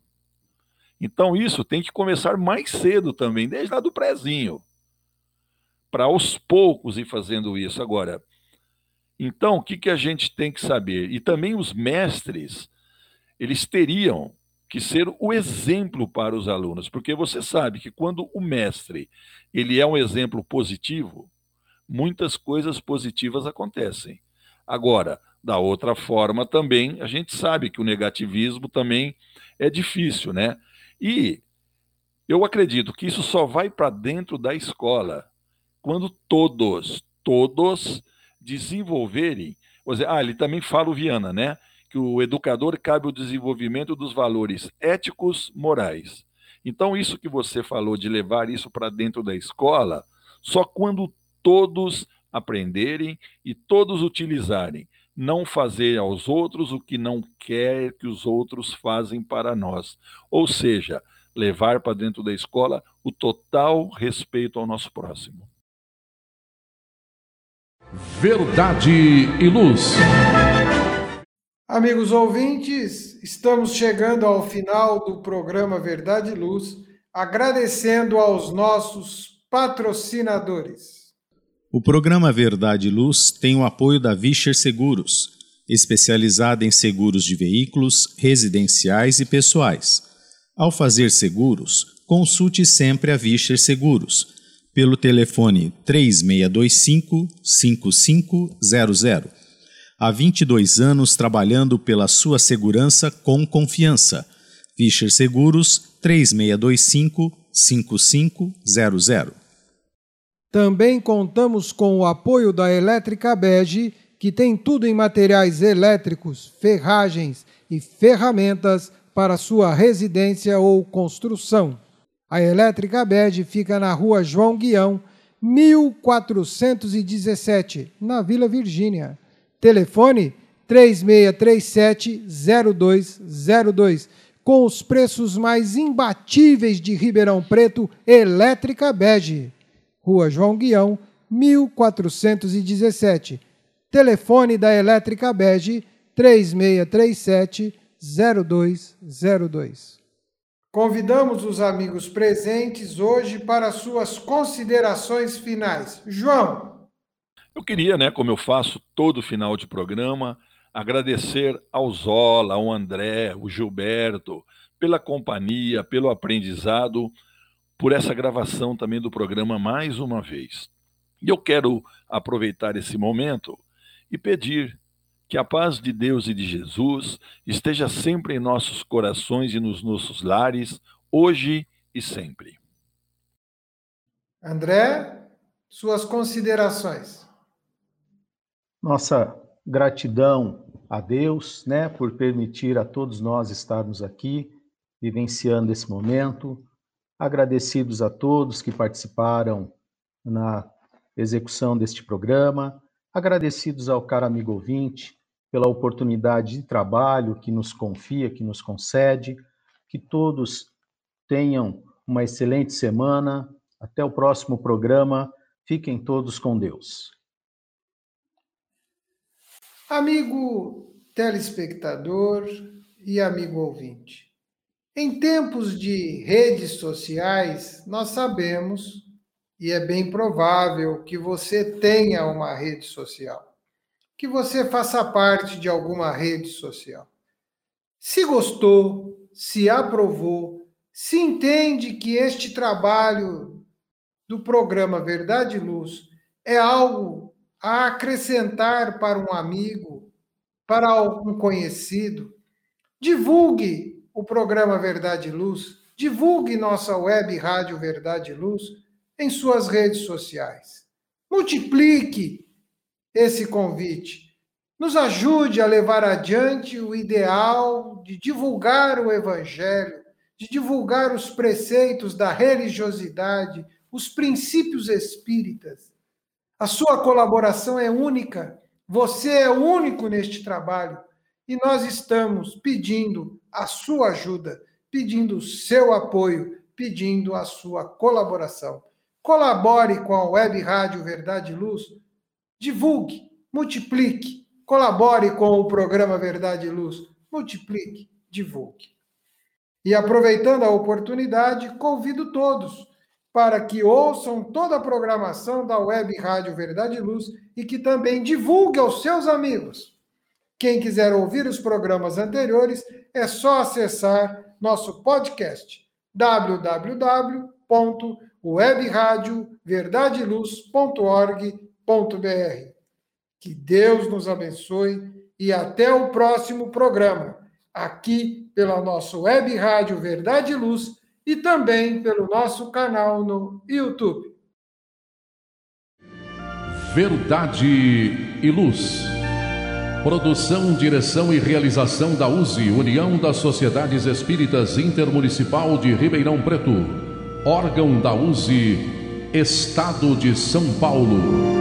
Então, isso tem que começar mais cedo também, desde lá do prézinho, para aos poucos ir fazendo isso. Agora, então, o que, que a gente tem que saber? E também os mestres eles teriam que ser o exemplo para os alunos, porque você sabe que quando o mestre ele é um exemplo positivo, muitas coisas positivas acontecem. Agora, da outra forma também, a gente sabe que o negativismo também é difícil, né? E eu acredito que isso só vai para dentro da escola quando todos, todos desenvolverem. Dizer, ah, ele também fala o Viana, né? que o educador cabe o desenvolvimento dos valores éticos, morais. Então, isso que você falou de levar isso para dentro da escola, só quando todos aprenderem e todos utilizarem. Não fazer aos outros o que não quer que os outros fazem para nós. Ou seja, levar para dentro da escola o total respeito ao nosso próximo. Verdade e luz. Amigos ouvintes, estamos chegando ao final do programa Verdade e Luz, agradecendo aos nossos patrocinadores. O programa Verdade e Luz tem o apoio da Vischer Seguros, especializada em seguros de veículos, residenciais e pessoais. Ao fazer seguros, consulte sempre a Vischer Seguros pelo telefone 3625 5500 há 22 anos trabalhando pela sua segurança com confiança. Fischer Seguros 3625 5500. Também contamos com o apoio da Elétrica Bege, que tem tudo em materiais elétricos, ferragens e ferramentas para sua residência ou construção. A Elétrica Bege fica na rua João Guião, 1417, na Vila Virgínia. Telefone 3637-0202. Com os preços mais imbatíveis de Ribeirão Preto, Elétrica Bege. Rua João Guião, 1417. Telefone da Elétrica Bege 3637-0202. Convidamos os amigos presentes hoje para suas considerações finais. João, eu queria, né, como eu faço todo final de programa, agradecer ao Zola, ao André, ao Gilberto, pela companhia, pelo aprendizado, por essa gravação também do programa mais uma vez. E eu quero aproveitar esse momento e pedir que a paz de Deus e de Jesus esteja sempre em nossos corações e nos nossos lares, hoje e sempre. André, suas considerações. Nossa gratidão a Deus, né, por permitir a todos nós estarmos aqui vivenciando esse momento. Agradecidos a todos que participaram na execução deste programa. Agradecidos ao caro amigo ouvinte pela oportunidade de trabalho que nos confia, que nos concede. Que todos tenham uma excelente semana. Até o próximo programa. Fiquem todos com Deus. Amigo telespectador e amigo ouvinte, em tempos de redes sociais, nós sabemos, e é bem provável, que você tenha uma rede social, que você faça parte de alguma rede social. Se gostou, se aprovou, se entende que este trabalho do programa Verdade e Luz é algo a acrescentar para um amigo, para algum conhecido. Divulgue o programa Verdade e Luz, divulgue nossa web Rádio Verdade e Luz em suas redes sociais. Multiplique esse convite. Nos ajude a levar adiante o ideal de divulgar o Evangelho, de divulgar os preceitos da religiosidade, os princípios espíritas a sua colaboração é única. Você é único neste trabalho. E nós estamos pedindo a sua ajuda, pedindo o seu apoio, pedindo a sua colaboração. Colabore com a Web Rádio Verdade e Luz. Divulgue, multiplique. Colabore com o programa Verdade e Luz. Multiplique, divulgue. E aproveitando a oportunidade, convido todos para que ouçam toda a programação da Web Rádio Verdade e Luz e que também divulgue aos seus amigos. Quem quiser ouvir os programas anteriores, é só acessar nosso podcast www.webradioverdadeluz.org.br. Que Deus nos abençoe e até o próximo programa, aqui pela nossa Web Rádio Verdade e Luz e também pelo nosso canal no YouTube. Verdade e Luz. Produção, direção e realização da USE, União das Sociedades Espíritas Intermunicipal de Ribeirão Preto. Órgão da USE, Estado de São Paulo.